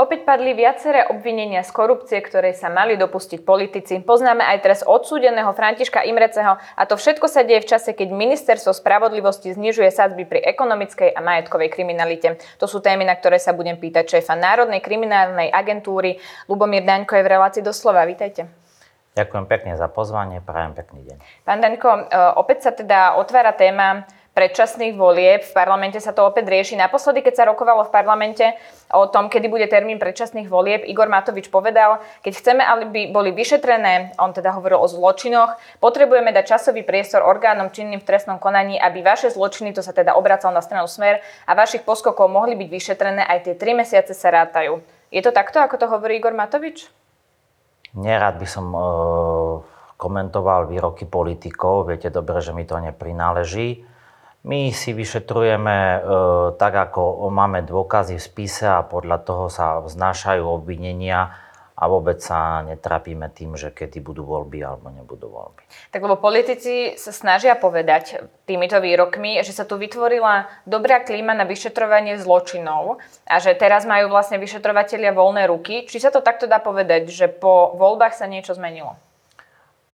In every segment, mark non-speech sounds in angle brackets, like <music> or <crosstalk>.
Opäť padli viaceré obvinenia z korupcie, ktoré sa mali dopustiť politici. Poznáme aj teraz odsúdeného Františka Imreceho a to všetko sa deje v čase, keď ministerstvo spravodlivosti znižuje sadzby pri ekonomickej a majetkovej kriminalite. To sú témy, na ktoré sa budem pýtať šéfa Národnej kriminálnej agentúry Lubomír Daňko je v relácii doslova. Vítajte. Ďakujem pekne za pozvanie, prajem pekný deň. Pán Daňko, e, opäť sa teda otvára téma predčasných volieb. V parlamente sa to opäť rieši. Naposledy, keď sa rokovalo v parlamente o tom, kedy bude termín predčasných volieb, Igor Matovič povedal, keď chceme, aby boli vyšetrené, on teda hovoril o zločinoch, potrebujeme dať časový priestor orgánom činným v trestnom konaní, aby vaše zločiny, to sa teda obracal na stranu Smer, a vašich poskokov mohli byť vyšetrené, aj tie tri mesiace sa rátajú. Je to takto, ako to hovorí Igor Matovič? Nerád by som uh, komentoval výroky politikov, viete dobre, že mi to neprináleží. My si vyšetrujeme e, tak, ako máme dôkazy v spise a podľa toho sa vznášajú obvinenia a vôbec sa netrapíme tým, že kedy budú voľby alebo nebudú voľby. Tak lebo politici sa snažia povedať týmito výrokmi, že sa tu vytvorila dobrá klíma na vyšetrovanie zločinov a že teraz majú vlastne vyšetrovateľia voľné ruky. Či sa to takto dá povedať, že po voľbách sa niečo zmenilo?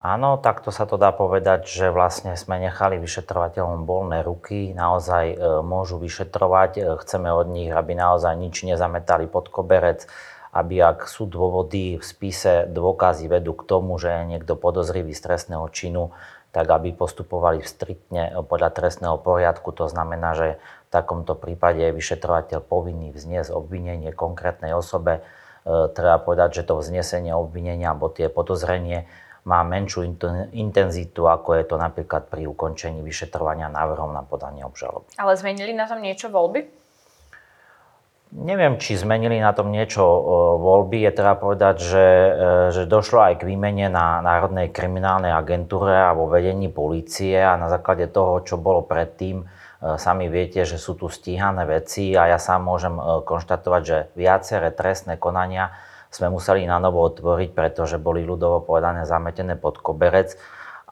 Áno, takto sa to dá povedať, že vlastne sme nechali vyšetrovateľom voľné ruky, naozaj e, môžu vyšetrovať, e, chceme od nich, aby naozaj nič nezametali pod koberec, aby ak sú dôvody v spise, dôkazy vedú k tomu, že je niekto podozrivý z trestného činu, tak aby postupovali striktne podľa trestného poriadku. To znamená, že v takomto prípade je vyšetrovateľ povinný vzniesť obvinenie konkrétnej osobe. E, treba povedať, že to vznesenie obvinenia alebo tie podozrenie má menšiu intenzitu, ako je to napríklad pri ukončení vyšetrovania návrhom na podanie obžaloby. Ale zmenili na tom niečo voľby? Neviem, či zmenili na tom niečo voľby. Je treba povedať, že, e, že došlo aj k výmene na Národnej kriminálnej agentúre a vo vedení polície a na základe toho, čo bolo predtým, e, sami viete, že sú tu stíhané veci a ja sám môžem e, konštatovať, že viaceré trestné konania sme museli na novo otvoriť, pretože boli ľudovo povedané zametené pod koberec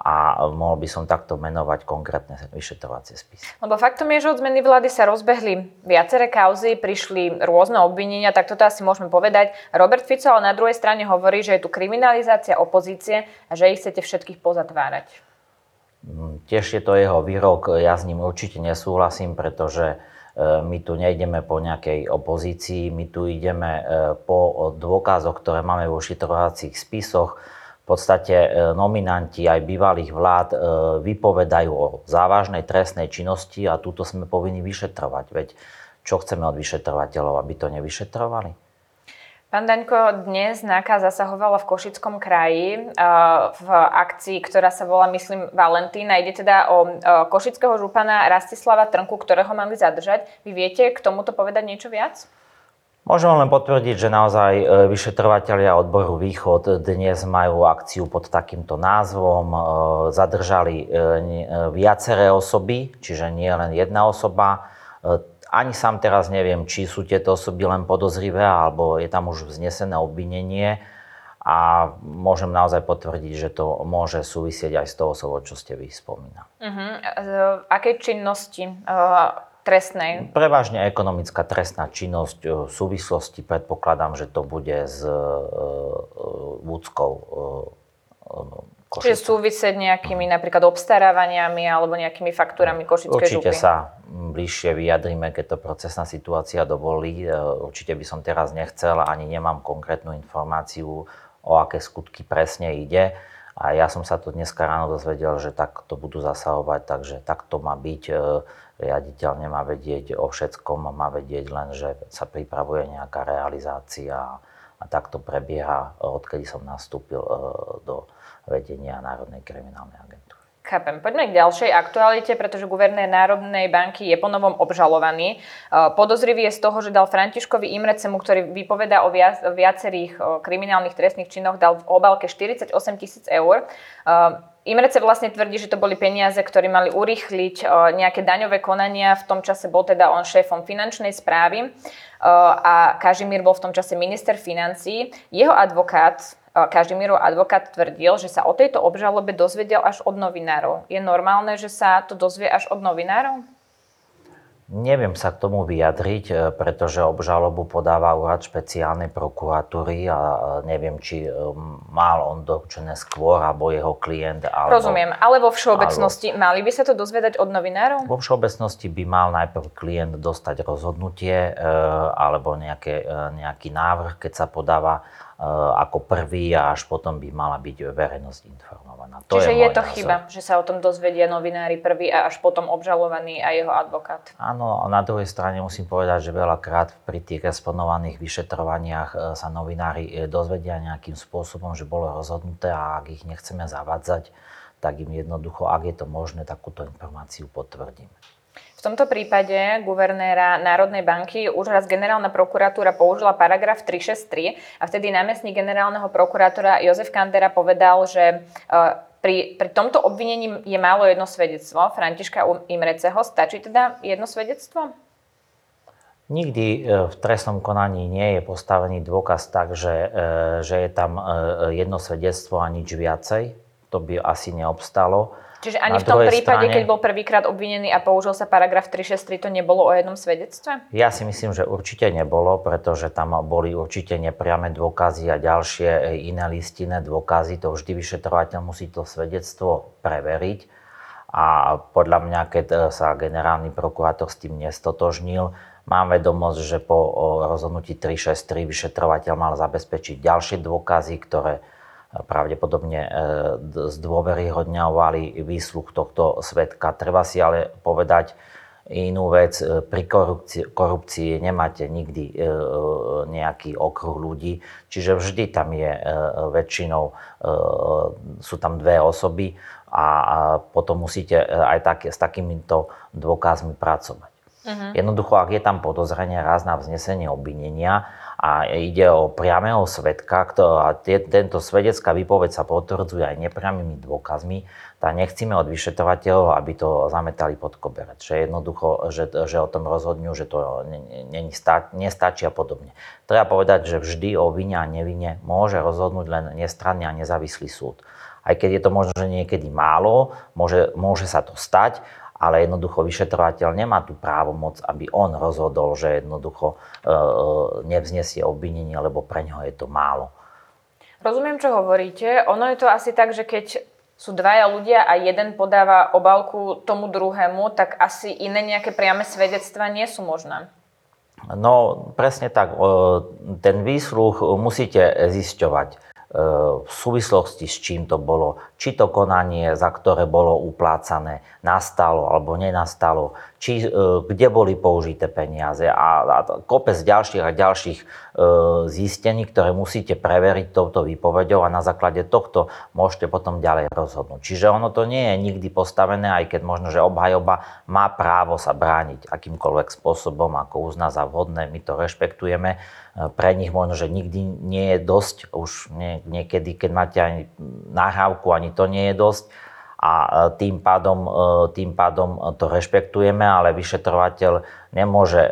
a mohol by som takto menovať konkrétne vyšetrovacie spisy. Lebo faktom je, že od zmeny vlády sa rozbehli viaceré kauzy, prišli rôzne obvinenia, tak toto asi môžeme povedať. Robert Fico ale na druhej strane hovorí, že je tu kriminalizácia opozície a že ich chcete všetkých pozatvárať. Mm, tiež je to jeho výrok, ja s ním určite nesúhlasím, pretože my tu nejdeme po nejakej opozícii, my tu ideme e, po dôkazoch, ktoré máme vo šitrovacích spisoch. V podstate e, nominanti aj bývalých vlád vypovedajú o závažnej trestnej činnosti a túto sme povinni vyšetrovať. Veď čo chceme od vyšetrovateľov, aby to nevyšetrovali? Pán Daňko, dnes NAKA zasahovala v Košickom kraji v akcii, ktorá sa volá, myslím, Valentína. Ide teda o košického župana Rastislava Trnku, ktorého mali zadržať. Vy viete k tomuto povedať niečo viac? Môžem len potvrdiť, že naozaj e, vyšetrovateľia odboru Východ dnes majú akciu pod takýmto názvom. E, zadržali e, viaceré osoby, čiže nie len jedna osoba ani sám teraz neviem, či sú tieto osoby len podozrivé, alebo je tam už vznesené obvinenie a môžem naozaj potvrdiť, že to môže súvisieť aj s tou osobou, čo ste vy spomínali. Uh-huh. Aké činnosti uh, trestnej? Prevažne ekonomická trestná činnosť e, v súvislosti, predpokladám, že to bude s uh, ľudskou uh, Košice. Čiže súvisieť nejakými napríklad obstarávaniami alebo nejakými faktúrami Košickej Určite župy. sa bližšie vyjadríme, keď to procesná situácia dovolí. E, určite by som teraz nechcel, ani nemám konkrétnu informáciu, o aké skutky presne ide. A ja som sa to dneska ráno dozvedel, že tak to budú zasahovať, takže tak to má byť. E, riaditeľ nemá vedieť o všetkom, má vedieť len, že sa pripravuje nejaká realizácia a takto prebieha, odkedy som nastúpil e, do vedenia Národnej kriminálnej agentúry. Chápem. Poďme k ďalšej aktualite, pretože guvernér Národnej banky je ponovom obžalovaný. E, podozrivý je z toho, že dal Františkovi Imrecemu, ktorý vypoveda o viac, viacerých kriminálnych trestných činoch, dal v obálke 48 tisíc eur. E, Imrece vlastne tvrdí, že to boli peniaze, ktoré mali urýchliť nejaké daňové konania. V tom čase bol teda on šéfom finančnej správy a Kažimír bol v tom čase minister financí. Jeho advokát Kažimírov advokát tvrdil, že sa o tejto obžalobe dozvedel až od novinárov. Je normálne, že sa to dozvie až od novinárov? Neviem sa k tomu vyjadriť, e, pretože obžalobu podáva úrad špeciálnej prokuratúry a e, neviem, či e, mal on doručené skôr, alebo jeho klient. Alebo, Rozumiem, ale vo všeobecnosti alebo, mali by sa to dozvedať od novinárov? Vo všeobecnosti by mal najprv klient dostať rozhodnutie alebo nejaké, nejaký návrh, keď sa podáva ako prvý a až potom by mala byť verejnosť informovaná. To Čiže je, je to názor. chyba, že sa o tom dozvedia novinári prvý a až potom obžalovaný a jeho advokát. Áno, a na druhej strane musím povedať, že veľakrát pri tých exponovaných vyšetrovaniach e, sa novinári e, dozvedia nejakým spôsobom, že bolo rozhodnuté a ak ich nechceme zavadzať, tak im jednoducho, ak je to možné, takúto informáciu potvrdíme. V tomto prípade guvernéra Národnej banky už raz generálna prokuratúra použila paragraf 363 a vtedy námestník generálneho prokurátora Jozef Kandera povedal, že e, pri, pri tomto obvinení je málo jedno svedectvo Františka Imreceho. Stačí teda jedno svedectvo? Nikdy e, v trestnom konaní nie je postavený dôkaz tak, že, e, že je tam jedno svedectvo a nič viacej. To by asi neobstalo. Čiže ani v tom prípade, strane, keď bol prvýkrát obvinený a použil sa paragraf 363, to nebolo o jednom svedectve? Ja si myslím, že určite nebolo, pretože tam boli určite nepriame dôkazy a ďalšie e, iné listinné dôkazy. To vždy vyšetrovateľ musí to svedectvo preveriť. A podľa mňa, keď e, sa generálny prokurátor s tým nestotožnil, mám vedomosť, že po rozhodnutí 363 vyšetrovateľ mal zabezpečiť ďalšie dôkazy, ktoré pravdepodobne e, zdôveryhodňovali výsluch tohto svetka. Treba si ale povedať inú vec. E, pri korupcii, korupcii nemáte nikdy e, nejaký okruh ľudí, čiže vždy tam je väčšinou, sú tam dve osoby a potom musíte aj tak, s takýmito dôkazmi pracovať. Uh-huh. Jednoducho, ak je tam podozrenie raz na vznesenie obvinenia, a ide o priamého svetka, a tento svedecká výpoveď sa potvrdzuje aj nepriamými dôkazmi, tak nechcíme od vyšetrovateľov, aby to zametali pod koberec. Že jednoducho, že, že o tom rozhodňujú, že to nestačí a podobne. Treba povedať, že vždy o vine a nevine môže rozhodnúť len nestranný a nezávislý súd. Aj keď je to možno, že niekedy málo, môže, môže sa to stať, ale jednoducho vyšetrovateľ nemá tú právomoc, aby on rozhodol, že jednoducho e, e, nevznesie obvinenie, lebo pre ňoho je to málo. Rozumiem, čo hovoríte. Ono je to asi tak, že keď sú dvaja ľudia a jeden podáva obálku tomu druhému, tak asi iné nejaké priame svedectva nie sú možné. No, presne tak. Ten výsluch musíte zisťovať v súvislosti s čím to bolo, či to konanie, za ktoré bolo uplácané, nastalo alebo nenastalo, či, e, kde boli použité peniaze. A, a kopec ďalších a ďalších e, zistení, ktoré musíte preveriť touto výpovedou a na základe tohto môžete potom ďalej rozhodnúť. Čiže ono to nie je nikdy postavené, aj keď možno, že obhajoba má právo sa brániť akýmkoľvek spôsobom, ako uzná za vhodné, my to rešpektujeme. Pre nich možno, že nikdy nie je dosť, už nie, niekedy, keď máte aj nahrávku, ani to nie je dosť a e, tým pádom, e, tým pádom to rešpektujeme, ale vyšetrovateľ nemôže e,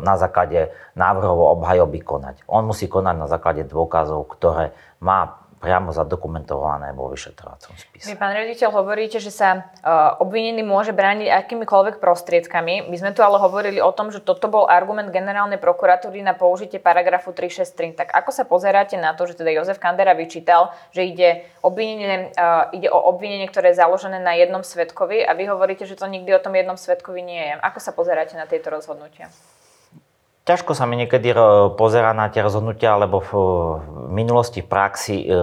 na základe návrhov obhajoby konať. On musí konať na základe dôkazov, ktoré má priamo zadokumentované vo vyšetrovacom spise. Vy, pán rediteľ, hovoríte, že sa uh, obvinený môže brániť akýmikoľvek prostriedkami. My sme tu ale hovorili o tom, že toto bol argument generálnej prokuratúry na použitie paragrafu 363. Tak ako sa pozeráte na to, že teda Jozef Kandera vyčítal, že ide, obvinenie, uh, ide o obvinenie, ktoré je založené na jednom svetkovi a vy hovoríte, že to nikdy o tom jednom svetkovi nie je. Ako sa pozeráte na tieto rozhodnutia? Ťažko sa mi niekedy pozera na tie rozhodnutia, lebo v minulosti v praxi e, e,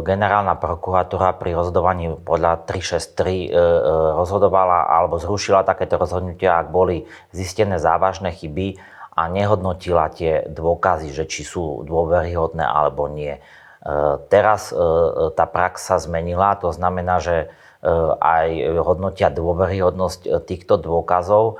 generálna prokuratúra pri rozhodovaní podľa 363 e, rozhodovala alebo zrušila takéto rozhodnutia, ak boli zistené závažné chyby a nehodnotila tie dôkazy, že či sú dôveryhodné alebo nie. Teraz tá prax sa zmenila, to znamená, že aj hodnotia dôveryhodnosť týchto dôkazov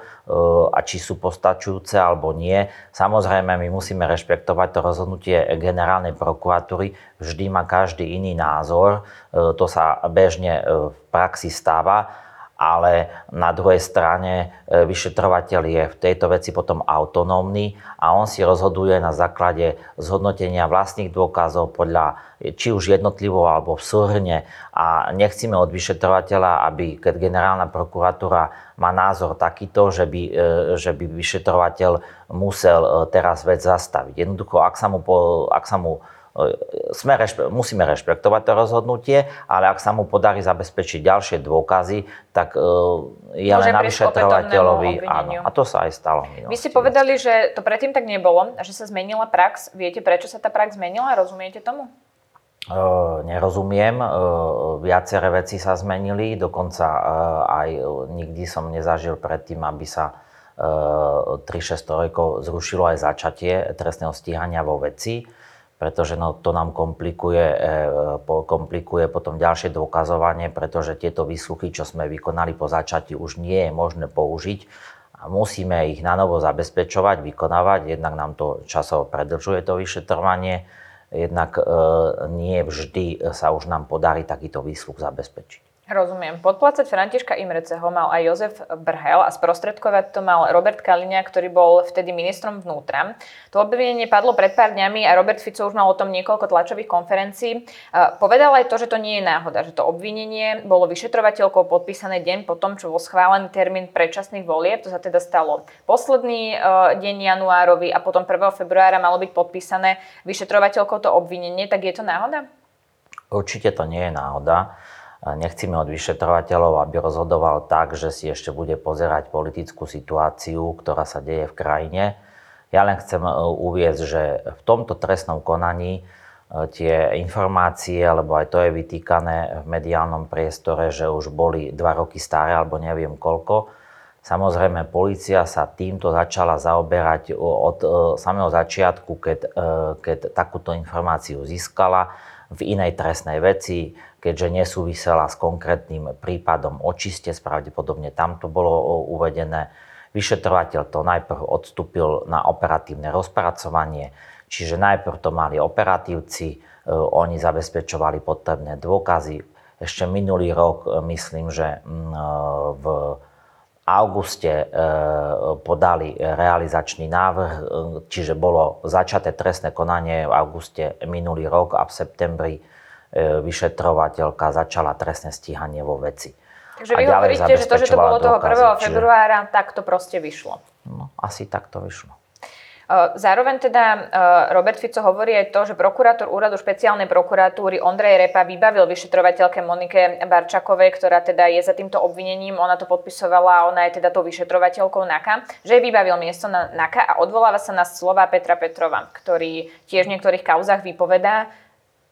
a či sú postačujúce alebo nie. Samozrejme, my musíme rešpektovať to rozhodnutie generálnej prokuratúry. Vždy má každý iný názor. To sa bežne v praxi stáva ale na druhej strane e, vyšetrovateľ je v tejto veci potom autonómny a on si rozhoduje na základe zhodnotenia vlastných dôkazov podľa či už jednotlivo alebo v súhrne a nechcíme od vyšetrovateľa, aby keď generálna prokuratúra má názor takýto, že by, e, že by vyšetrovateľ musel teraz vec zastaviť. Jednoducho, ak sa mu, ak sa mu sme rešpe- musíme rešpektovať to rozhodnutie, ale ak sa mu podarí zabezpečiť ďalšie dôkazy, tak uh, je Môže len na vyšetrovateľovi. Áno, a to sa aj stalo. Vy ste povedali, že to predtým tak nebolo že sa zmenila prax. Viete, prečo sa tá prax zmenila? Rozumiete tomu? Uh, nerozumiem. Uh, viaceré veci sa zmenili, dokonca uh, aj nikdy som nezažil predtým, aby sa 3-6 rokov zrušilo aj začatie trestného stíhania vo veci pretože no, to nám komplikuje, e, komplikuje potom ďalšie dokazovanie, pretože tieto výsluchy, čo sme vykonali po začati, už nie je možné použiť a musíme ich na novo zabezpečovať, vykonávať. Jednak nám to časovo predlžuje to vyšetrovanie, jednak e, nie vždy sa už nám podarí takýto výsluch zabezpečiť. Rozumiem. Podplácať Františka Imreceho mal aj Jozef Brhel a sprostredkovať to mal Robert Kalinia, ktorý bol vtedy ministrom vnútra. To obvinenie padlo pred pár dňami a Robert Fico už mal o tom niekoľko tlačových konferencií. Povedal aj to, že to nie je náhoda, že to obvinenie bolo vyšetrovateľkou podpísané deň po tom, čo bol schválený termín predčasných volieb. To sa teda stalo posledný e, deň januárovi a potom 1. februára malo byť podpísané vyšetrovateľkou to obvinenie. Tak je to náhoda? Určite to nie je náhoda. Nechcíme od vyšetrovateľov, aby rozhodoval tak, že si ešte bude pozerať politickú situáciu, ktorá sa deje v krajine. Ja len chcem e, uviezť, že v tomto trestnom konaní e, tie informácie, alebo aj to je vytýkané v mediálnom priestore, že už boli dva roky staré, alebo neviem koľko. Samozrejme, policia sa týmto začala zaoberať od e, samého začiatku, keď, keď takúto informáciu získala v inej trestnej veci, keďže nesúvisela s konkrétnym prípadom očiste, pravdepodobne tam to bolo uvedené. Vyšetrovateľ to najprv odstúpil na operatívne rozpracovanie, čiže najprv to mali operatívci, e, oni zabezpečovali potrebné dôkazy. Ešte minulý rok, e, myslím, že e, v auguste podali realizačný návrh, čiže bolo začaté trestné konanie v auguste minulý rok a v septembri E, vyšetrovateľka začala trestné stíhanie vo veci. Takže vy hovoríte, že to, že to bolo toho 1. februára, tak to proste vyšlo. No, asi tak to vyšlo. Zároveň teda Robert Fico hovorí aj to, že prokurátor úradu špeciálnej prokuratúry Ondrej Repa vybavil vyšetrovateľke Monike Barčakovej, ktorá teda je za týmto obvinením, ona to podpisovala, ona je teda tou vyšetrovateľkou NAKA, že jej vybavil miesto na NAKA a odvoláva sa na slova Petra Petrova, ktorý tiež v niektorých kauzach vypovedá,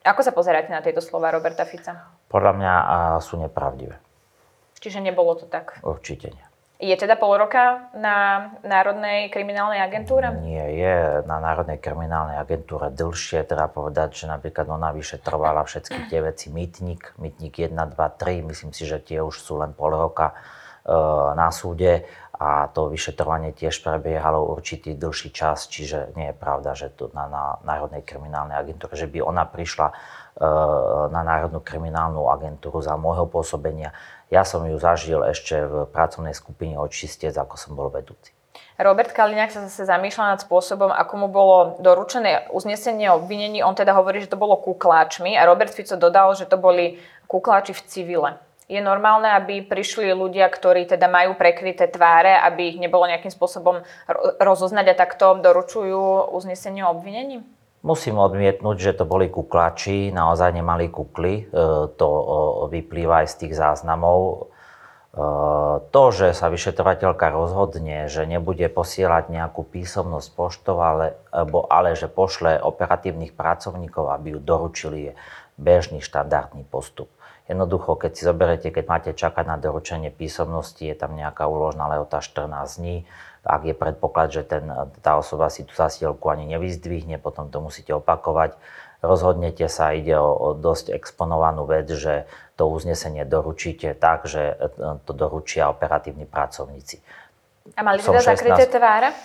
ako sa pozeráte na tieto slova Roberta Fica? Podľa mňa sú nepravdivé. Čiže nebolo to tak? Určite nie. Je teda pol roka na Národnej kriminálnej agentúre? Nie, je na Národnej kriminálnej agentúre dlhšie. Treba povedať, že napríklad ona vyšetrovala všetky tie veci Mytnik, Mytnik 1, 2, 3. Myslím si, že tie už sú len pol roka e, na súde a to vyšetrovanie tiež prebiehalo určitý dlhší čas, čiže nie je pravda, že tu na, na Národnej kriminálnej agentúre, že by ona prišla e, na Národnú kriminálnu agentúru za môjho pôsobenia. Ja som ju zažil ešte v pracovnej skupine očistec, ako som bol vedúci. Robert Kaliňák sa zase zamýšľa nad spôsobom, ako mu bolo doručené uznesenie o obvinení. On teda hovorí, že to bolo kukláčmi a Robert Fico dodal, že to boli kukláči v civile. Je normálne, aby prišli ľudia, ktorí teda majú prekryté tváre, aby ich nebolo nejakým spôsobom rozoznať a takto doručujú uznesenie o obvinení? Musím odmietnúť, že to boli kukláči, naozaj nemali kukly. E, to vyplýva aj z tých záznamov. E, to, že sa vyšetrovateľka rozhodne, že nebude posielať nejakú písomnosť poštov, ale, ale že pošle operatívnych pracovníkov, aby ju doručili, je bežný štandardný postup. Jednoducho, keď si zoberete, keď máte čakať na doručenie písomnosti, je tam nejaká úložná lehota 14 dní. Ak je predpoklad, že ten, tá osoba si tú zasielku ani nevyzdvihne, potom to musíte opakovať. Rozhodnete sa, ide o, o dosť exponovanú vec, že to uznesenie doručíte tak, že e, to doručia operatívni pracovníci. A mali teda 16... zakryté tváre? E,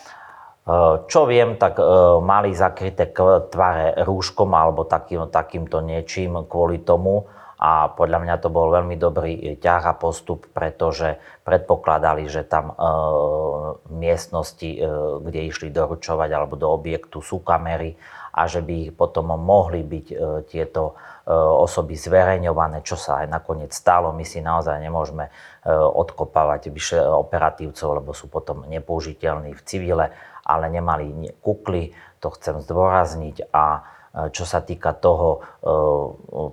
čo viem, tak e, mali zakryté tváre rúškom alebo takým, takýmto niečím kvôli tomu, a podľa mňa to bol veľmi dobrý ťah a postup, pretože predpokladali, že tam e, miestnosti, e, kde išli doručovať alebo do objektu sú kamery a že by ich potom mohli byť e, tieto e, osoby zverejňované, čo sa aj nakoniec stalo. My si naozaj nemôžeme e, odkopávať vyše operatívcov, lebo sú potom nepoužiteľní v civile, ale nemali kukly, to chcem zdôrazniť a čo sa týka toho,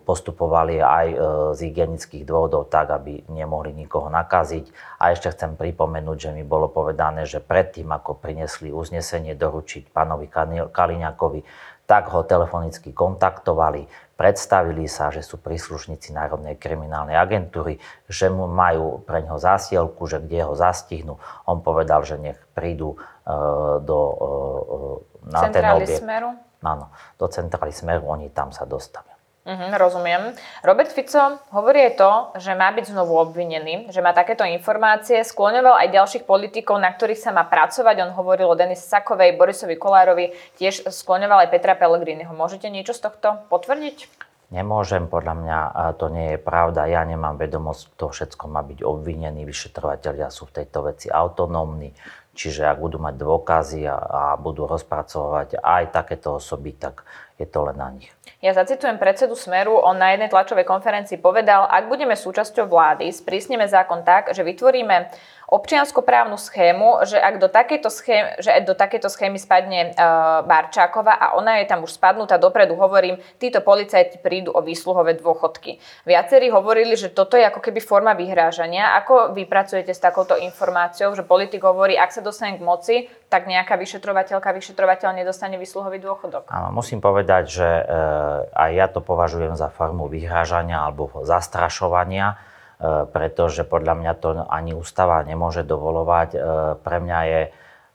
postupovali aj z hygienických dôvodov tak, aby nemohli nikoho nakaziť. A ešte chcem pripomenúť, že mi bolo povedané, že predtým, ako prinesli uznesenie doručiť pánovi Kaliňakovi, tak ho telefonicky kontaktovali, predstavili sa, že sú príslušníci Národnej kriminálnej agentúry, že mu majú pre neho zásielku, že kde ho zastihnú. On povedal, že nech prídu e, do, e, na Centrály ten objekt. Smeru? Áno, do centrály Smeru, oni tam sa dostavia. Mhm, rozumiem. Robert Fico hovorí to, že má byť znovu obvinený, že má takéto informácie, skloňoval aj ďalších politikov, na ktorých sa má pracovať. On hovoril o Denise Sakovej, Borisovi Kolárovi, tiež skloňoval aj Petra Pellegriniho. Môžete niečo z tohto potvrdiť? Nemôžem, podľa mňa to nie je pravda. Ja nemám vedomosť, kto všetko má byť obvinený. Vyšetrovateľia sú v tejto veci autonómni. Čiže ak budú mať dôkazy a, a budú rozpracovať aj takéto osoby, tak je to len na nich. Ja zacitujem predsedu Smeru, on na jednej tlačovej konferencii povedal, ak budeme súčasťou vlády, sprísneme zákon tak, že vytvoríme občianskoprávnu schému, že ak do takejto schémy, že do takejto schémy spadne uh, Barčáková a ona je tam už spadnutá dopredu, hovorím, títo policajti prídu o výsluhové dôchodky. Viacerí hovorili, že toto je ako keby forma vyhrážania. Ako vy pracujete s takouto informáciou, že politik hovorí, ak sa dostane k moci, tak nejaká vyšetrovateľka, vyšetrovateľ nedostane výsluhový dôchodok? Áno, musím povedať, že e, aj ja to považujem za formu vyhrážania alebo zastrašovania, e, pretože podľa mňa to ani ústava nemôže dovolovať. E, pre mňa je,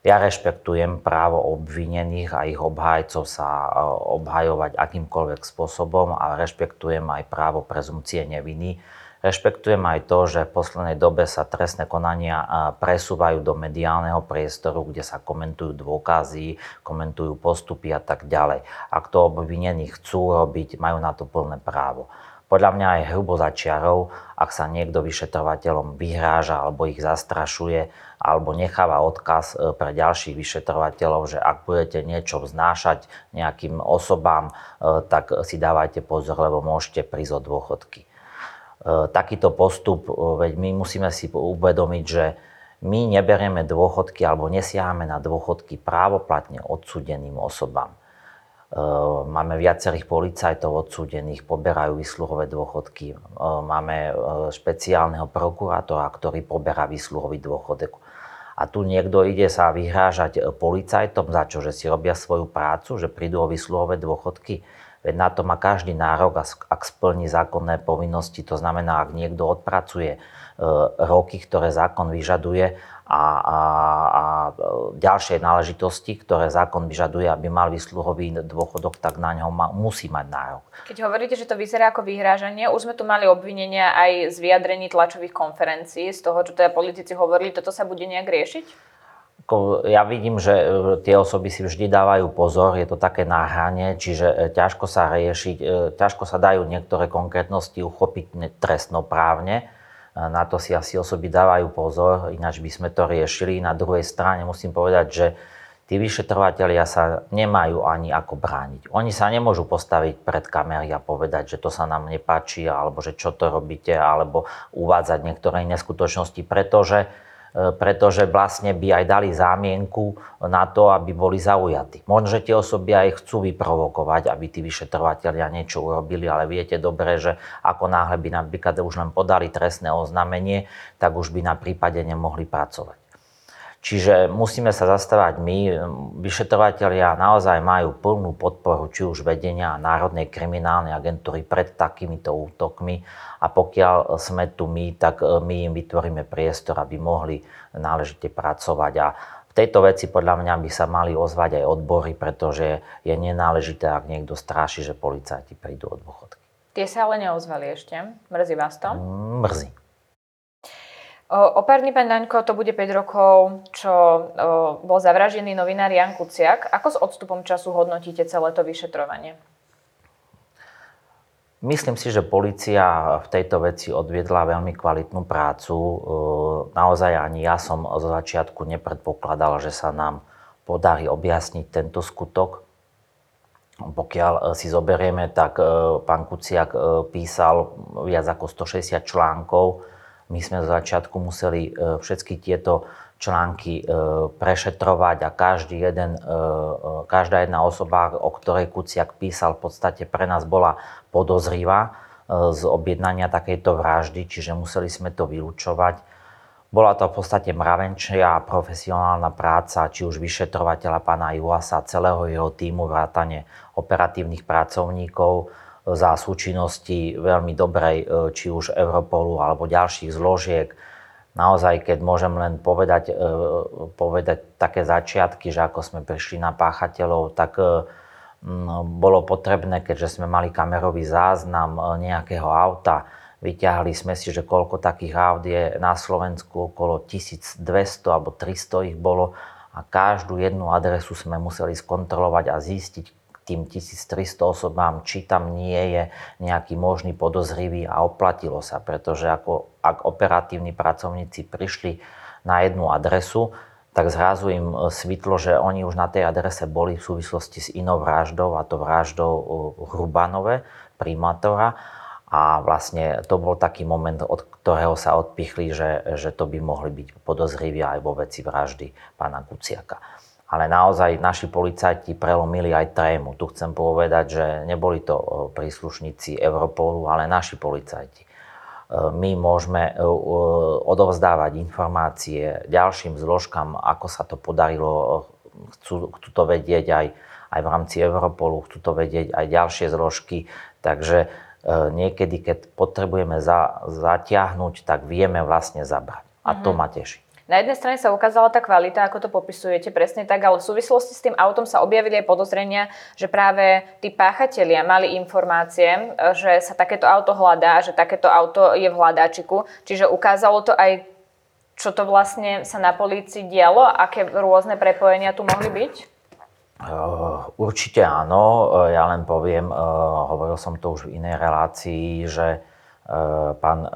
ja rešpektujem právo obvinených a ich obhájcov sa obhajovať akýmkoľvek spôsobom a rešpektujem aj právo prezumcie neviny. Rešpektujem aj to, že v poslednej dobe sa trestné konania presúvajú do mediálneho priestoru, kde sa komentujú dôkazy, komentujú postupy a tak ďalej. Ak to obvinení chcú robiť, majú na to plné právo. Podľa mňa je hrubo začiarov, ak sa niekto vyšetrovateľom vyhráža alebo ich zastrašuje, alebo necháva odkaz e, pre ďalších vyšetrovateľov, že ak budete niečo vznášať nejakým osobám, e, tak si dávajte pozor, lebo môžete prísť o dôchodky. E, takýto postup, e, veď my musíme si uvedomiť, že my neberieme dôchodky alebo nesiahame na dôchodky právoplatne odsúdeným osobám. E, máme viacerých policajtov odsúdených, poberajú vysluhové dôchodky. Máme špeciálneho prokurátora, ktorý poberá vysluhový dôchodok. A tu niekto ide sa vyhrážať policajtom za čo, že si robia svoju prácu, že prídu o vysluhové dôchodky. Veď na to má každý nárok, ak splní zákonné povinnosti. To znamená, ak niekto odpracuje e, roky, ktoré zákon vyžaduje a, a, a ďalšie náležitosti, ktoré zákon vyžaduje, aby mal vysluhový dôchodok, tak na ňo má, musí mať nárok. Keď hovoríte, že to vyzerá ako vyhrážanie, už sme tu mali obvinenia aj z vyjadrení tlačových konferencií, z toho, čo teda politici hovorili, toto sa bude nejak riešiť? Ja vidím, že e, tie osoby si vždy dávajú pozor, je to také náhranie, čiže e, ťažko sa riešiť, e, ťažko sa dajú niektoré konkrétnosti uchopiť trestnoprávne. Na to si asi osoby dávajú pozor, ináč by sme to riešili. Na druhej strane musím povedať, že tí vyšetrovateľia sa nemajú ani ako brániť. Oni sa nemôžu postaviť pred kamery a povedať, že to sa nám nepáči, alebo že čo to robíte, alebo uvádzať niektoré neskutočnosti, pretože pretože vlastne by aj dali zámienku na to, aby boli zaujatí. Možno, že tie osoby aj chcú vyprovokovať, aby tí vyšetrovateľia niečo urobili, ale viete dobre, že ako náhle by napríklad už len podali trestné oznámenie, tak už by na prípade nemohli pracovať. Čiže musíme sa zastávať my, vyšetrovateľia naozaj majú plnú podporu či už vedenia Národnej kriminálnej agentúry pred takýmito útokmi a pokiaľ sme tu my, tak e, my im vytvoríme priestor, aby mohli náležite pracovať a v tejto veci podľa mňa by sa mali ozvať aj odbory, pretože je nenáležité, ak niekto stráši, že policajti prídu od dôchodky. Tie sa ale neozvali ešte. Mrzí vás to? Mrzí. Operný pán Daňko, to bude 5 rokov, čo bol zavražený novinár Jan Kuciak. Ako s odstupom času hodnotíte celé to vyšetrovanie? Myslím si, že policia v tejto veci odviedla veľmi kvalitnú prácu. Naozaj ani ja som zo začiatku nepredpokladal, že sa nám podarí objasniť tento skutok. Pokiaľ si zoberieme, tak pán Kuciak písal viac ako 160 článkov. My sme zo začiatku museli všetky tieto články prešetrovať a každý jeden, každá jedna osoba, o ktorej Kuciak písal, v podstate pre nás bola podozrivá e, z objednania takejto vraždy, čiže museli sme to vylúčovať. Bola to v podstate mravenčia a profesionálna práca, či už vyšetrovateľa pána Juasa, celého jeho týmu, vrátane operatívnych pracovníkov za súčinnosti veľmi dobrej, e, či už Europolu alebo ďalších zložiek. Naozaj, keď môžem len povedať, e, povedať také začiatky, že ako sme prišli na páchateľov, tak No, bolo potrebné, keďže sme mali kamerový záznam e, nejakého auta, vyťahli sme si, že koľko takých aut je na Slovensku, okolo 1200 alebo 300 ich bolo a každú jednu adresu sme museli skontrolovať a zistiť tým 1300 osobám, či tam nie je nejaký možný podozrivý a oplatilo sa, pretože ako, ak operatívni pracovníci prišli na jednu adresu, tak zrazu im e, svitlo, že oni už na tej adrese boli v súvislosti s inou vraždou, a to vraždou e, Hrubanove, primátora. A vlastne to bol taký moment, od ktorého sa odpichli, že, že to by mohli byť podozriví aj vo veci vraždy pána Kuciaka. Ale naozaj naši policajti prelomili aj trému. Tu chcem povedať, že neboli to e, príslušníci Europolu, ale naši policajti my môžeme e, odovzdávať informácie ďalším zložkám, ako sa to podarilo. Chcú, chcú to vedieť aj, aj v rámci Europolu, chcú to vedieť aj ďalšie zložky. Takže e, niekedy, keď potrebujeme za, zatiahnuť, tak vieme vlastne zabrať. A to mhm. ma teší. Na jednej strane sa ukázala tá kvalita, ako to popisujete, presne tak, ale v súvislosti s tým autom sa objavili aj podozrenia, že práve tí páchatelia mali informácie, že sa takéto auto hľadá, že takéto auto je v hľadáčiku. Čiže ukázalo to aj, čo to vlastne sa na polícii dialo, aké rôzne prepojenia tu mohli byť? Uh, určite áno. Ja len poviem, uh, hovoril som to už v inej relácii, že pán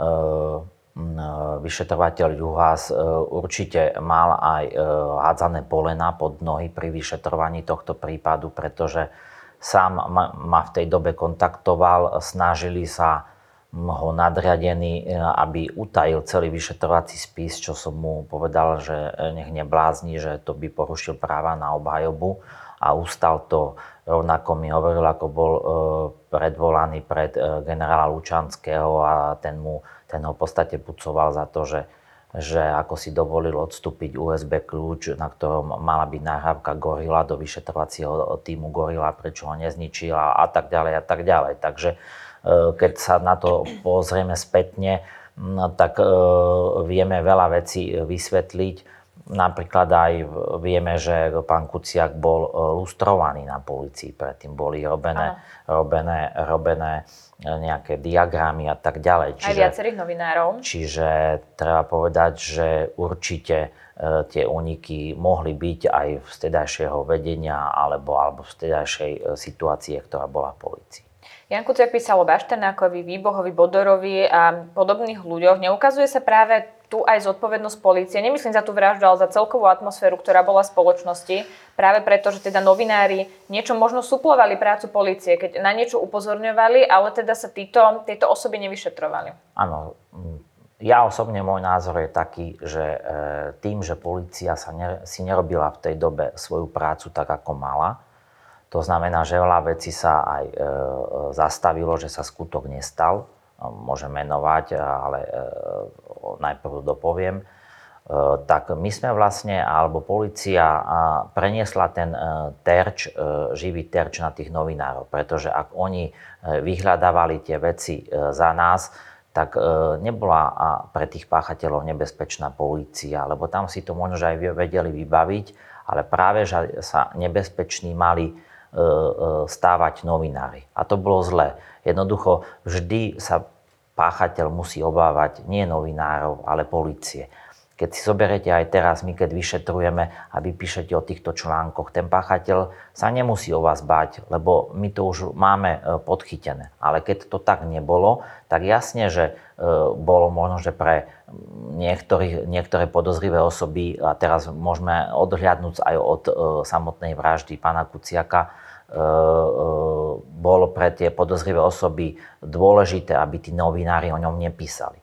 vyšetrovateľ Juhás e, určite mal aj e, hádzané polena pod nohy pri vyšetrovaní tohto prípadu, pretože sám ma v tej dobe kontaktoval, snažili sa ho nadriadení, e, aby utajil celý vyšetrovací spis, čo som mu povedal, že nech neblázni, že to by porušil práva na obhajobu a ustal to. Rovnako mi hovoril, ako bol predvolaný pred generála Lučanského a ten mu ten ho v podstate pucoval za to, že, že ako si dovolil odstúpiť USB kľúč, na ktorom mala byť nahrávka Gorila do vyšetrovacieho týmu Gorila, prečo ho nezničila a tak ďalej a tak ďalej. Takže e, keď sa na to pozrieme spätne, tak e, vieme veľa vecí vysvetliť. Napríklad aj vieme, že pán Kuciak bol e, lustrovaný na policii, predtým boli robené, robené, robené nejaké diagramy a tak ďalej. Čiže, Aj viacerých novinárov. Čiže treba povedať, že určite e, tie úniky mohli byť aj v stedajšieho vedenia alebo, alebo v stedajšej e, situácie, ktorá bola v policii. Jan Kuciak písal o Bašternákovi, Výbohovi, Bodorovi a podobných ľuďoch. Neukazuje sa práve tu aj zodpovednosť policie. Nemyslím za tú vraždu, ale za celkovú atmosféru, ktorá bola v spoločnosti. Práve preto, že teda novinári niečo možno suplovali prácu policie, keď na niečo upozorňovali, ale teda sa títo, tieto osoby nevyšetrovali. Áno. Ja osobne môj názor je taký, že e, tým, že policia sa ne, si nerobila v tej dobe svoju prácu tak, ako mala, to znamená, že veľa vecí sa aj e, zastavilo, že sa skutok nestal, môžem menovať, ale e, najprv dopoviem, e, tak my sme vlastne, alebo policia preniesla ten terč, živý terč na tých novinárov, pretože ak oni vyhľadávali tie veci za nás, tak nebola pre tých páchateľov nebezpečná polícia, lebo tam si to možno aj vedeli vybaviť, ale práve, že sa nebezpeční mali stávať novinári. A to bolo zlé. Jednoducho vždy sa páchateľ musí obávať nie novinárov, ale policie. Keď si zoberiete aj teraz, my keď vyšetrujeme a vy píšete o týchto článkoch, ten páchateľ sa nemusí o vás báť, lebo my to už máme e, podchytené. Ale keď to tak nebolo, tak jasne, že e, bolo možno, že pre niektoré, podozrivé osoby, a teraz môžeme odhľadnúť aj od e, samotnej vraždy pána Kuciaka, bolo pre tie podozrivé osoby dôležité, aby tí novinári o ňom nepísali.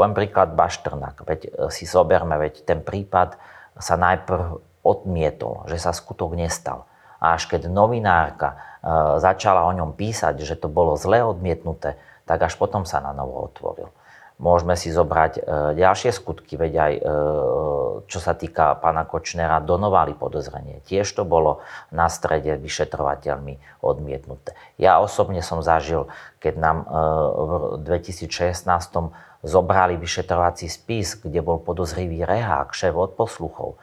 Poviem príklad Baštrnak. Veď e, si zoberme, veď ten prípad sa najprv odmietol, že sa skutok nestal. A až keď novinárka e, začala o ňom písať, že to bolo zle odmietnuté, tak až potom sa na novo otvoril. Môžeme si zobrať e, ďalšie skutky, veď aj čo sa týka pána Kočnera, donovali podozrenie. Tiež to bolo na strede vyšetrovateľmi odmietnuté. Ja osobne som zažil, keď nám v 2016 zobrali vyšetrovací spis, kde bol podozrivý rehák, šéf od posluchov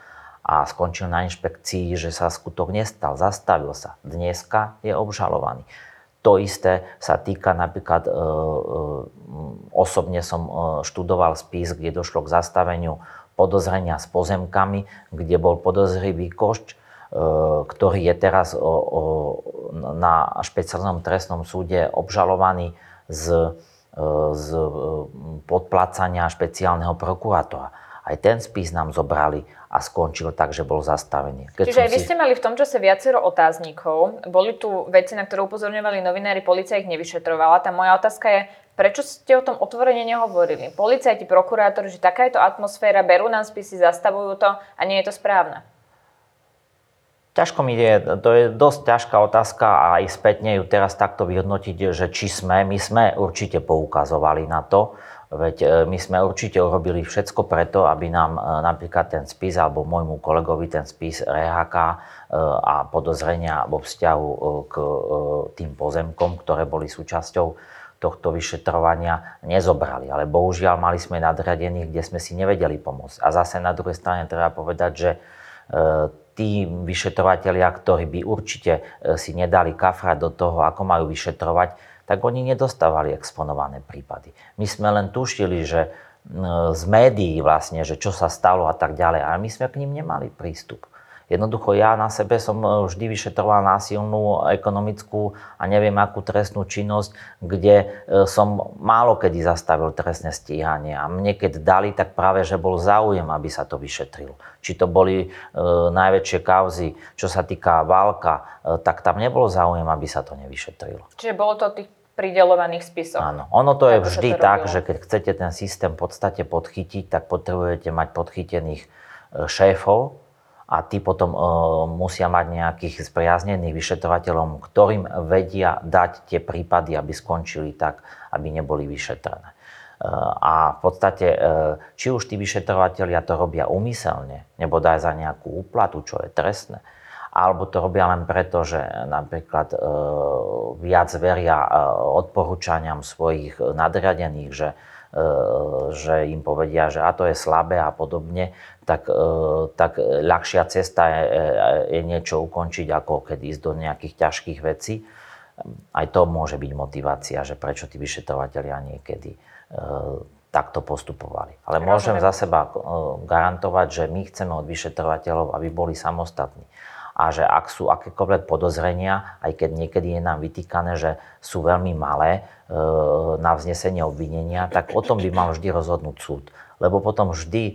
a skončil na inšpekcii, že sa skutok nestal, zastavil sa. Dneska je obžalovaný. To isté sa týka napríklad, e, e, osobne som e, študoval spis, kde došlo k zastaveniu podozrenia s pozemkami, kde bol podozrivý košč, e, ktorý je teraz o, o, na špeciálnom trestnom súde obžalovaný z z e, podplácania špeciálneho prokurátora. Aj ten spis nám zobrali a skončil tak, že bol zastavený. Keď Čiže aj vy si... ste mali v tom čase viacero otáznikov. Boli tu veci, na ktoré upozorňovali novinári, policia ich nevyšetrovala. Tá moja otázka je, prečo ste o tom otvorene nehovorili? Policajti, prokurátori, že taká je to atmosféra, berú nám spisy, zastavujú to a nie je to správne. Ťažko mi je, to je dosť ťažká otázka a aj spätne ju teraz takto vyhodnotiť, že či sme, my sme určite poukazovali na to, veď e, my sme určite urobili všetko preto, aby nám e, napríklad ten spis alebo môjmu kolegovi ten spis RHK e, a podozrenia vo vzťahu k tým pozemkom, ktoré boli súčasťou tohto vyšetrovania nezobrali. Ale bohužiaľ mali sme nadriadených, kde sme si nevedeli pomôcť. A zase na druhej strane treba povedať, že tí vyšetrovateľia, ktorí by určite si nedali kafrať do toho, ako majú vyšetrovať, tak oni nedostávali exponované prípady. My sme len tušili, že z médií vlastne, že čo sa stalo a tak ďalej, ale my sme k ním nemali prístup. Jednoducho ja na sebe som e, vždy vyšetroval násilnú ekonomickú a neviem akú trestnú činnosť, kde e, som málo kedy zastavil trestné stíhanie. A mne keď dali, tak práve, že bol záujem, aby sa to vyšetrilo. Či to boli e, najväčšie kauzy, čo sa týka válka, e, tak tam nebolo záujem, aby sa to nevyšetrilo. Čiže bolo to tých pridelovaných spisov. Áno, ono to je vždy tak, že keď chcete ten systém v podstate podchytiť, tak potrebujete mať podchytených šéfov, a tí potom e, musia mať nejakých spriaznených vyšetrovateľov, ktorým vedia dať tie prípady, aby skončili tak, aby neboli vyšetrené. E, a v podstate, e, či už tí vyšetrovateľia to robia umyselne, nebo daj za nejakú úplatu, čo je trestné, alebo to robia len preto, že napríklad e, viac veria e, odporúčaniam svojich nadriadených, že E, že im povedia, že a to je slabé a podobne, tak, e, tak ľahšia cesta je, je niečo ukončiť, ako keď ísť do nejakých ťažkých vecí. Aj to môže byť motivácia, že prečo tí vyšetrovateľia niekedy e, takto postupovali. Ale môžem za seba garantovať, že my chceme od vyšetrovateľov, aby boli samostatní a že ak sú akékoľvek podozrenia, aj keď niekedy je nám vytýkané, že sú veľmi malé e, na vznesenie obvinenia, tak o tom by mal vždy rozhodnúť súd. Lebo potom vždy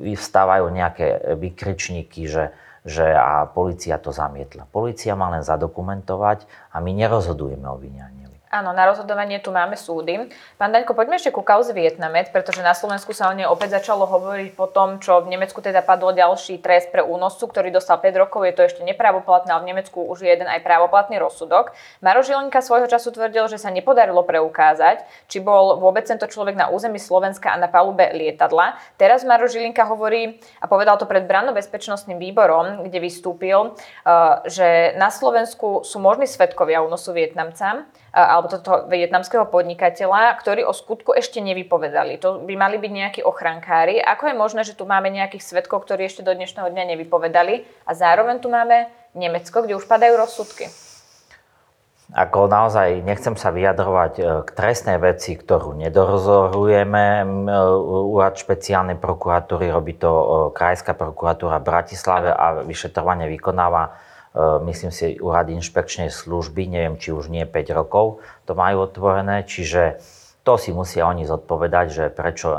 vyvstávajú nejaké vykričníky, že, že a policia to zamietla. Polícia má len zadokumentovať a my nerozhodujeme o obvinení. Áno, na rozhodovanie tu máme súdy. Pán Daňko, poďme ešte ku kauze Vietnamec, pretože na Slovensku sa o nej opäť začalo hovoriť po tom, čo v Nemecku teda padol ďalší trest pre únoscu, ktorý dostal 5 rokov. Je to ešte nepravoplatné, ale v Nemecku už je jeden aj právoplatný rozsudok. Maro Žilinka svojho času tvrdil, že sa nepodarilo preukázať, či bol vôbec tento človek na území Slovenska a na palube lietadla. Teraz Maro Žilinka hovorí a povedal to pred branno-bezpečnostným výborom, kde vystúpil, eh, že na Slovensku sú možní svetkovia únosu Vietnamca alebo toto vietnamského podnikateľa, ktorí o skutku ešte nevypovedali. To by mali byť nejakí ochrankári. Ako je možné, že tu máme nejakých svetkov, ktorí ešte do dnešného dňa nevypovedali a zároveň tu máme Nemecko, kde už padajú rozsudky? Ako naozaj nechcem sa vyjadrovať e, k trestnej veci, ktorú nedorozorujeme. Úrad špeciálnej prokuratúry robí to e, Krajská prokuratúra v Bratislave a vyšetrovanie vykonáva e, myslím si, úrad inšpekčnej služby, neviem, či už nie 5 rokov to majú otvorené, čiže to si musia oni zodpovedať, že prečo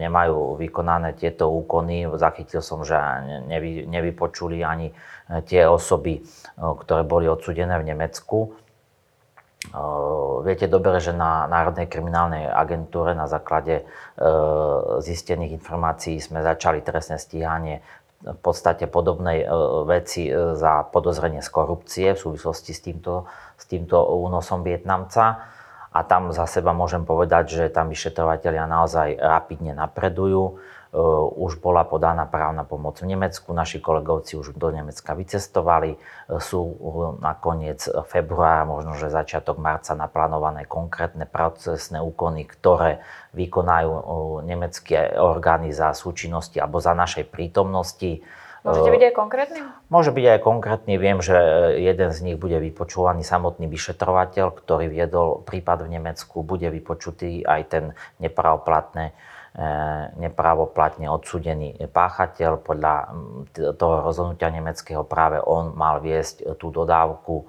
nemajú vykonané tieto úkony. Zachytil som, že nevy, nevypočuli ani tie osoby, ktoré boli odsudené v Nemecku. Viete dobre, že na Národnej kriminálnej agentúre na základe zistených informácií sme začali trestné stíhanie v podstate podobnej veci za podozrenie z korupcie v súvislosti s týmto, s týmto únosom Vietnamca. A tam za seba môžem povedať, že tam vyšetrovateľia naozaj rapidne napredujú už bola podaná právna pomoc v Nemecku, naši kolegovci už do Nemecka vycestovali, eh, sú na koniec februára, možno že začiatok marca naplánované konkrétne procesné úkony, ktoré vykonajú eh, nemecké orgány za súčinnosti alebo za našej prítomnosti. Môžete byť aj konkrétny? Môže byť aj konkrétny. Viem, že jeden z nich bude vypočúvaný samotný vyšetrovateľ, ktorý viedol prípad v Nemecku. Bude vypočutý aj ten nepravoplatné nepravoplatne odsudený páchateľ. Podľa toho rozhodnutia nemeckého práve on mal viesť tú dodávku e,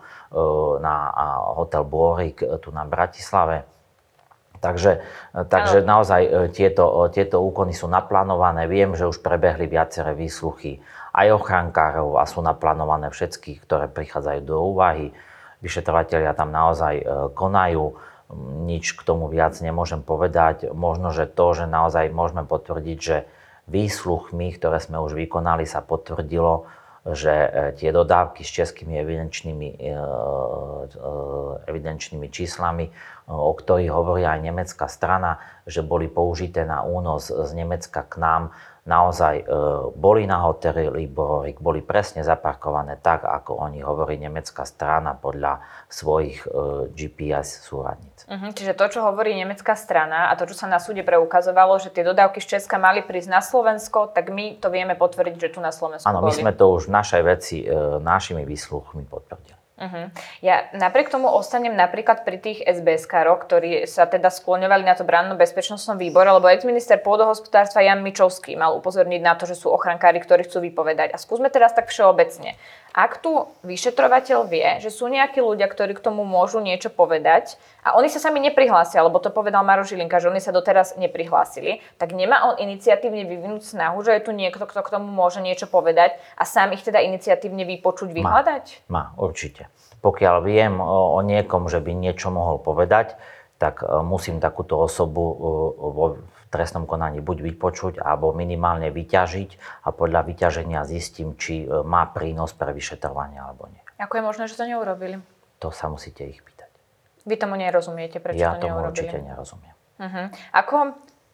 na hotel Borik tu na Bratislave. Takže, takže naozaj e, tieto, tieto úkony sú naplánované. Viem, že už prebehli viaceré výsluchy aj ochrankárov a sú naplánované všetky, ktoré prichádzajú do úvahy. Vyšetrovateľia tam naozaj konajú nič k tomu viac nemôžem povedať. Možno, že to, že naozaj môžeme potvrdiť, že výsluchmi, ktoré sme už vykonali, sa potvrdilo, že e, tie dodávky s českými evidenčnými, e, e, evidenčnými číslami, o ktorých hovorí aj nemecká strana, že boli použité na únos z Nemecka k nám, naozaj e, boli na hoteli Liborik, boli presne zaparkované tak, ako oni hovorí nemecká strana podľa svojich e, GPS súradníc. Uh-huh, čiže to, čo hovorí nemecká strana a to, čo sa na súde preukazovalo, že tie dodávky z Česka mali prísť na Slovensko, tak my to vieme potvrdiť, že tu na Slovensku Áno, my sme to už v našej veci e, našimi výsluchmi potvrdili. Uh-huh. Ja napriek tomu ostanem napríklad pri tých SBS-károch, ktorí sa teda skloňovali na to branno bezpečnostnom výbore, lebo ex-minister pôdohospodárstva Jan Mičovský mal upozorniť na to, že sú ochrankári, ktorí chcú vypovedať. A skúsme teraz tak všeobecne. Ak tu vyšetrovateľ vie, že sú nejakí ľudia, ktorí k tomu môžu niečo povedať a oni sa sami neprihlásia, lebo to povedal Maro Žilinka, že oni sa doteraz neprihlásili, tak nemá on iniciatívne vyvinúť snahu, že je tu niekto, kto k tomu môže niečo povedať a sám ich teda iniciatívne vypočuť, vyhľadať? Má, má určite. Pokiaľ viem o, o niekom, že by niečo mohol povedať, tak e, musím takúto osobu e, vo trestnom konaní buď vypočuť, alebo minimálne vyťažiť a podľa vyťaženia zistím, či e, má prínos pre vyšetrovanie alebo nie. Ako je možné, že to neurobili? To sa musíte ich pýtať. Vy tomu nerozumiete, prečo ja to neurobili? Ja tomu určite nerozumiem. Uh-huh. Ako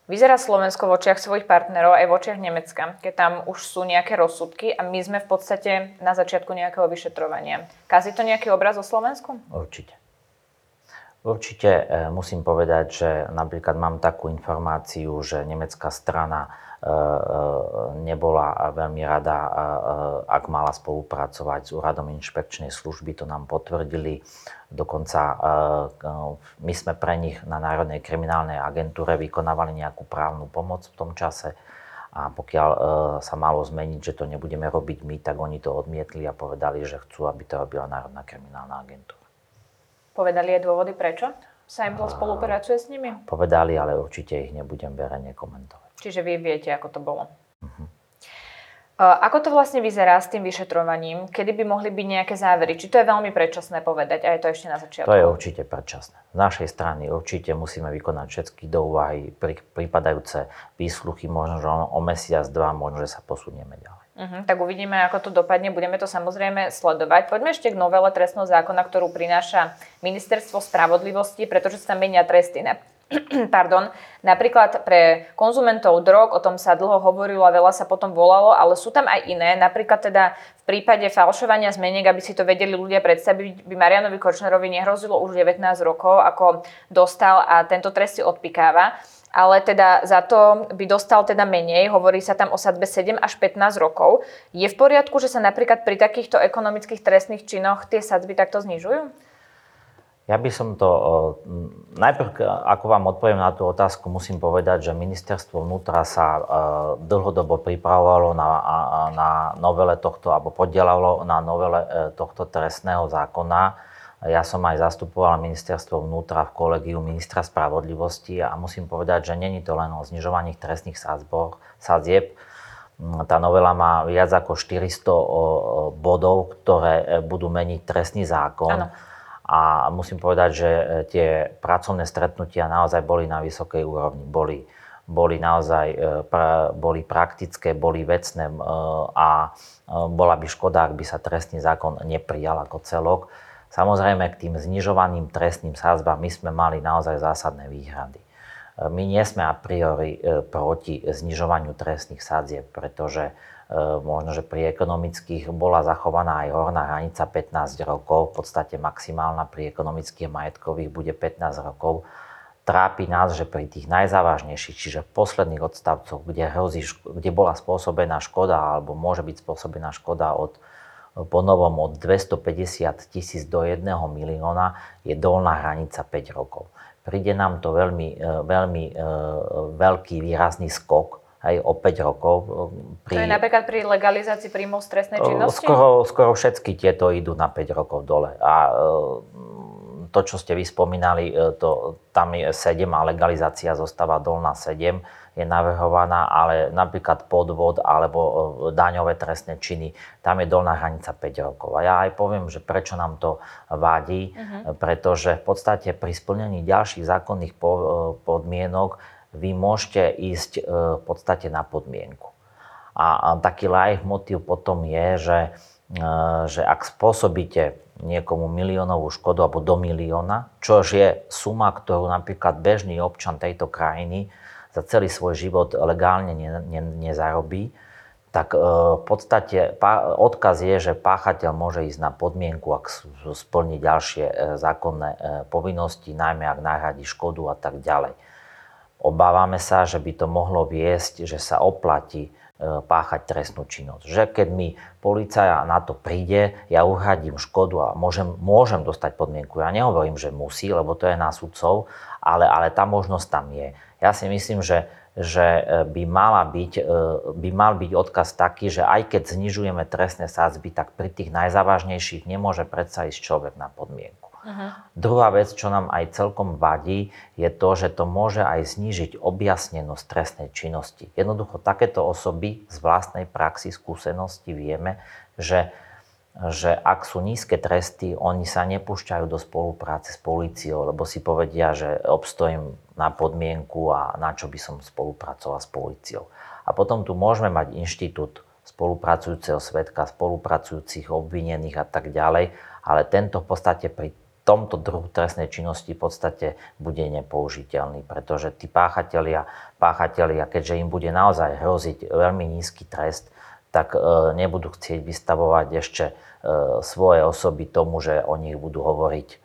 vyzerá Slovensko v očiach svojich partnerov aj v očiach Nemecka, keď tam už sú nejaké rozsudky a my sme v podstate na začiatku nejakého vyšetrovania. Kazí to nejaký obraz o Slovensku? Určite. Určite e, musím povedať, že napríklad mám takú informáciu, že nemecká strana e, e, nebola veľmi rada, ak mala spolupracovať s úradom inšpekčnej služby, to nám potvrdili. Dokonca my sme pre nich na Národnej kriminálnej agentúre vykonávali nejakú právnu pomoc v tom čase. A pokiaľ sa malo zmeniť, že to nebudeme robiť my, tak oni to odmietli a povedali, že chcú, aby to robila Národná kriminálna agentúra. Povedali aj dôvody, prečo sa im spolupracuje s nimi? Povedali, ale určite ich nebudem verejne komentovať. Čiže vy viete, ako to bolo. Uh-huh. Ako to vlastne vyzerá s tým vyšetrovaním? Kedy by mohli byť nejaké závery? Či to je veľmi predčasné povedať? A je to ešte na začiatku? To je určite predčasné. Z našej strany určite musíme vykonať všetky do úvahy prípadajúce výsluchy, možno že o mesiac, dva, možno že sa posunieme ďalej. Uh-huh, tak uvidíme, ako to dopadne. Budeme to samozrejme sledovať. Poďme ešte k novele trestného zákona, ktorú prináša Ministerstvo spravodlivosti, pretože sa menia tresty. Na, <clears throat> pardon, napríklad pre konzumentov drog, o tom sa dlho hovorilo a veľa sa potom volalo, ale sú tam aj iné. Napríklad teda v prípade falšovania zmeniek, aby si to vedeli ľudia predstaviť, by Marianovi Kočnerovi nehrozilo už 19 rokov, ako dostal a tento trest si odpikáva ale teda za to by dostal teda menej, hovorí sa tam o sadbe 7 až 15 rokov. Je v poriadku, že sa napríklad pri takýchto ekonomických trestných činoch tie sadzby takto znižujú? Ja by som to... Najprv, ako vám odpoviem na tú otázku, musím povedať, že ministerstvo vnútra sa dlhodobo pripravovalo na, na novele tohto, alebo podielalo na novele e, tohto trestného zákona. Ja som aj zastupoval ministerstvo vnútra v kolegiu ministra spravodlivosti a musím povedať, že není to len o znižovaní trestných sadzieb. Tá novela má viac ako 400 bodov, ktoré e, budú meniť trestný zákon. Ano a musím povedať, že e, tie pracovné stretnutia naozaj boli na vysokej úrovni. Boli, boli naozaj e, boli praktické, boli vecné a bola by škoda, ak by sa trestný zákon neprijal ako celok. Samozrejme, k tým znižovaným trestným sázbám my sme mali naozaj zásadné výhrady. My nie sme a priori proti znižovaniu trestných sadzieb, pretože Eh, možno, že pri ekonomických bola zachovaná aj horná hranica 15 rokov, v podstate maximálna pri ekonomických majetkových bude 15 rokov. Trápi nás, že pri tých najzávažnejších, čiže posledných odstavcoch, kde, hrozí, kde bola spôsobená škoda alebo môže byť spôsobená škoda od ponovom od 250 tisíc do 1 milióna, je dolná hranica 5 rokov. Príde nám to veľmi, eh, veľmi eh, veľký výrazný skok, aj o 5 rokov. Pri... To je napríklad pri legalizácii príjmov stresnej činnosti? Skoro, skoro všetky tieto idú na 5 rokov dole. A to, čo ste vyspomínali, e, to, tam je 7 a legalizácia zostáva dolná 7 je navrhovaná, ale napríklad podvod alebo e, daňové trestné činy, tam je dolná hranica 5 rokov. A ja aj poviem, že prečo nám to vadí, uh-huh. pretože v podstate pri splnení ďalších zákonných podmienok vy môžete ísť v podstate na podmienku. A, taký live motiv potom je, že, že ak spôsobíte niekomu miliónovú škodu alebo do milióna, čo je suma, ktorú napríklad bežný občan tejto krajiny za celý svoj život legálne ne, ne, nezarobí, tak e, v podstate odkaz je, že páchateľ môže ísť na podmienku, ak splní ďalšie zákonné povinnosti, najmä ak nahradí škodu a tak ďalej. Obávame sa, že by to mohlo viesť, že sa oplatí e, páchať trestnú činnosť. Že keď mi policia na to príde, ja uhradím škodu a môžem, môžem dostať podmienku. Ja nehovorím, že musí, lebo to je na sudcov, ale, ale tá možnosť tam je. Ja si myslím, že, že e, by, mala byť, e, by mal byť odkaz taký, že aj keď znižujeme trestné sádzby, tak pri tých najzávažnejších nemôže predsa ísť človek na podmienku. Uh-huh. Druhá vec, čo nám aj celkom vadí, je to, že to môže aj znížiť objasnenosť trestnej činnosti. Jednoducho takéto osoby z vlastnej praxi, skúsenosti vieme, že, že ak sú nízke tresty, oni sa nepúšťajú do spolupráce s políciou, lebo si povedia, že obstojím na podmienku a na čo by som spolupracoval s políciou. A potom tu môžeme mať inštitút spolupracujúceho svetka, spolupracujúcich obvinených a tak ďalej, ale tento v podstate pri tomto druhu trestnej činnosti v podstate bude nepoužiteľný, pretože tí páchatelia, páchatelia, keďže im bude naozaj hroziť veľmi nízky trest, tak e, nebudú chcieť vystavovať ešte e, svoje osoby tomu, že o nich budú hovoriť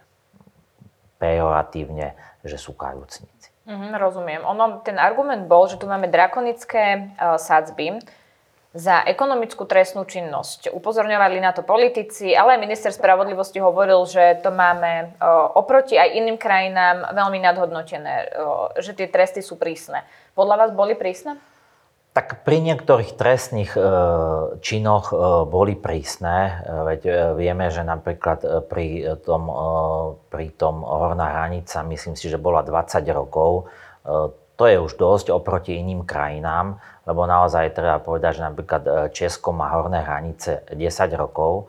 pejoratívne, že sú kajúcnici. Mm, rozumiem. Ono, ten argument bol, že tu máme drakonické uh, sadzby, za ekonomickú trestnú činnosť. Upozorňovali na to politici, ale aj minister spravodlivosti hovoril, že to máme oproti aj iným krajinám veľmi nadhodnotené, že tie tresty sú prísne. Podľa vás boli prísne? Tak pri niektorých trestných e, činoch e, boli prísne, veď e, vieme, že napríklad pri tom, pri tom horná hranica, myslím si, že bola 20 rokov, to je už dosť oproti iným krajinám lebo naozaj treba povedať, že napríklad e, Česko má horné hranice 10 rokov,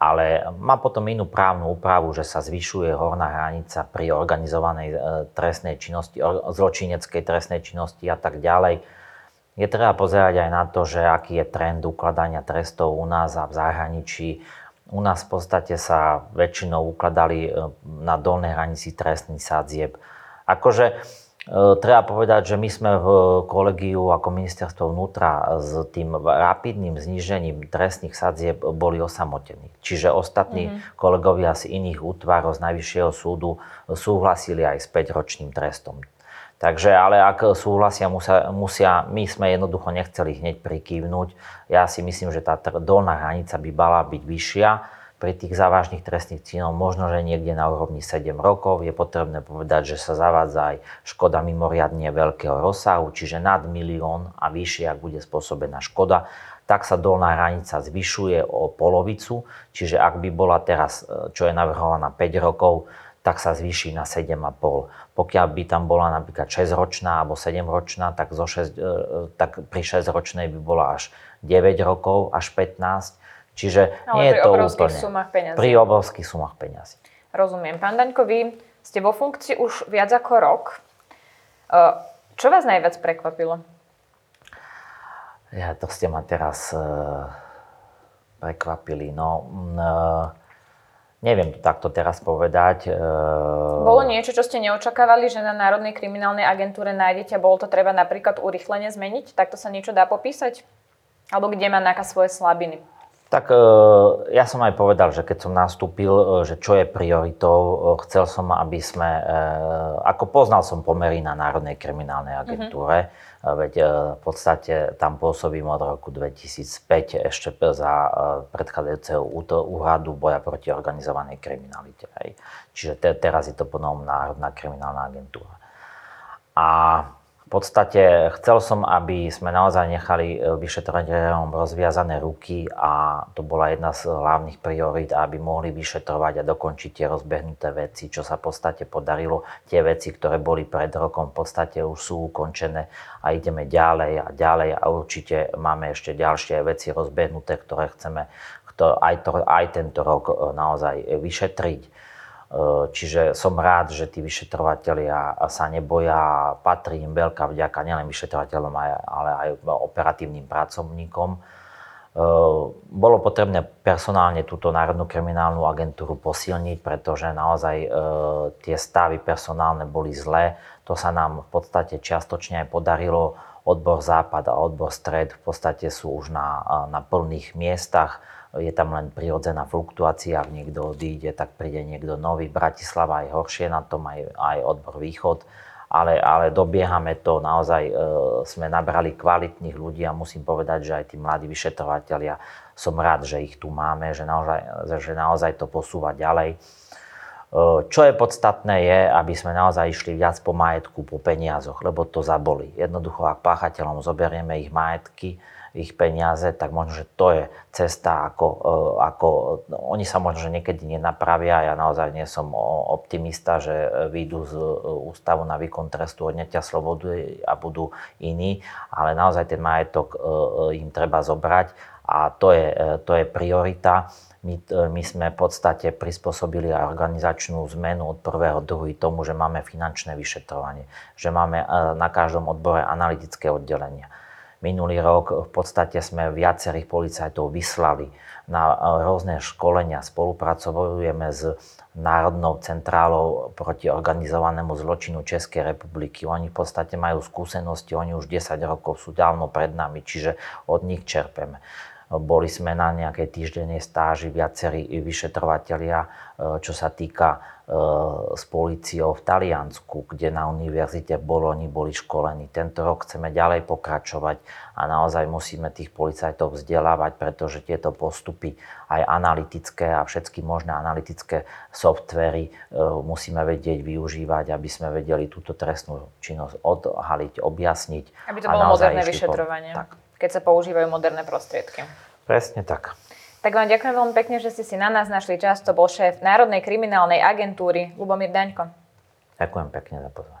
ale má potom inú právnu úpravu, že sa zvyšuje horná hranica pri organizovanej e, trestnej činnosti, zločineckej trestnej činnosti a tak ďalej. Je treba pozerať aj na to, že aký je trend ukladania trestov u nás a v zahraničí. U nás v podstate sa väčšinou ukladali e, na dolnej hranici trestný sadzieb. Akože treba povedať, že my sme v kolegiu ako ministerstvo vnútra s tým rapidným znížením trestných sadzieb boli osamotení. Čiže ostatní mm-hmm. kolegovia z iných útvarov z Najvyššieho súdu súhlasili aj s 5-ročným trestom. Takže, ale ak súhlasia, musia, musia, my sme jednoducho nechceli hneď prikývnuť. Ja si myslím, že tá dolná hranica by mala byť vyššia, pri tých závažných trestných činoch možno, že niekde na úrovni 7 rokov. Je potrebné povedať, že sa zavádza aj škoda mimoriadne veľkého rozsahu, čiže nad milión a vyššie, ak bude spôsobená škoda, tak sa dolná hranica zvyšuje o polovicu, čiže ak by bola teraz, e, čo je navrhovaná 5 rokov, tak sa zvýši na 7,5. Pokiaľ by tam bola napríklad 6-ročná alebo 7-ročná, tak, zo 6, e, tak pri 6-ročnej by bola až 9 rokov, až 15 Čiže Ale nie je to úplne... sumách peňazí. Pri obrovských sumách peňazí. Rozumiem. Pán Daňko, vy ste vo funkcii už viac ako rok. E, čo vás najviac prekvapilo? Ja, to ste ma teraz uh, prekvapili. No, uh, neviem to takto teraz povedať. Uh, bolo niečo, čo ste neočakávali, že na Národnej kriminálnej agentúre nájdete a bolo to treba napríklad urychlene zmeniť? Takto sa niečo dá popísať? Alebo kde má nejaká svoje slabiny? Tak e, ja som aj povedal, že keď som nastúpil, e, že čo je prioritou, e, chcel som, aby sme, ako poznal som pomery na Národnej kriminálnej mhm. agentúre, mm-hmm. veď v podstate tam pôsobím od roku 2005 ešte za predchádzajúceho úradu boja proti organizovanej kriminalite. Čiže teraz je to ponovom Národná kriminálna agentúra. A v podstate chcel som, aby sme naozaj nechali e, vyšetrovateľom rozviazané ruky a to bola jedna z hlavných priorít, aby mohli vyšetrovať a dokončiť tie rozbehnuté veci, čo sa v podstate podarilo. Tie veci, ktoré boli pred rokom, v podstate už sú ukončené a ideme ďalej a ďalej a určite máme ešte ďalšie veci rozbehnuté, ktoré chceme aj, to, aj tento rok e, naozaj vyšetriť. Eh, čiže som rád, že tí vyšetrovateľia sa neboja, patrí im veľká vďaka nielen vyšetrovateľom, ale aj operatívnym pracovníkom. Eh, bolo potrebné personálne túto Národnú kriminálnu agentúru posilniť, pretože naozaj eh, tie stavy personálne boli zlé. To sa nám v podstate čiastočne aj podarilo. Odbor západ a odbor stred v podstate sú už na, na plných miestach je tam len prirodzená fluktuácia, ak niekto odíde, tak príde niekto nový. Bratislava je horšie na tom, aj, aj odbor východ, ale, ale dobiehame to, naozaj e, sme nabrali kvalitných ľudí a musím povedať, že aj tí mladí vyšetrovateľia, som rád, že ich tu máme, že naozaj, že naozaj to posúva ďalej. E, čo je podstatné je, aby sme naozaj išli viac po majetku, po peniazoch, lebo to zaboli. Jednoducho, ak páchateľom zoberieme ich majetky, ich peniaze, tak možno, že to je cesta, ako, e, ako no, oni sa možno, že niekedy nenapravia. Ja naozaj nie som optimista, že výjdu z e, ústavu na výkon trestu odňatia slobody a budú iní, ale naozaj ten majetok e, im treba zobrať a to je, to je priorita. My, my sme v podstate prispôsobili organizačnú zmenu od prvého druhý tomu, že máme finančné vyšetrovanie, že máme na každom odbore analytické oddelenia Minulý rok v podstate sme viacerých policajtov vyslali na e, rôzne školenia. Spolupracujeme s Národnou centrálou proti organizovanému zločinu Českej republiky. Oni v podstate majú skúsenosti, oni už 10 rokov sú dávno pred nami, čiže od nich čerpeme. Boli sme na nejakej týždennej stáži viacerí vyšetrovatelia, e, čo sa týka e, s policiou v Taliansku, kde na univerzite v Boloni boli školení. Tento rok chceme ďalej pokračovať a naozaj musíme tých policajtov vzdelávať, pretože tieto postupy, aj analytické a všetky možné analytické softvery e, musíme vedieť využívať, aby sme vedeli túto trestnú činnosť odhaliť, objasniť. Aby to bolo moderné vyšetrovanie. Po... Tak keď sa používajú moderné prostriedky. Presne tak. Tak vám ďakujem veľmi pekne, že ste si na nás našli čas. To bol šéf Národnej kriminálnej agentúry Lubomír Daňko. Ďakujem pekne za pozvanie.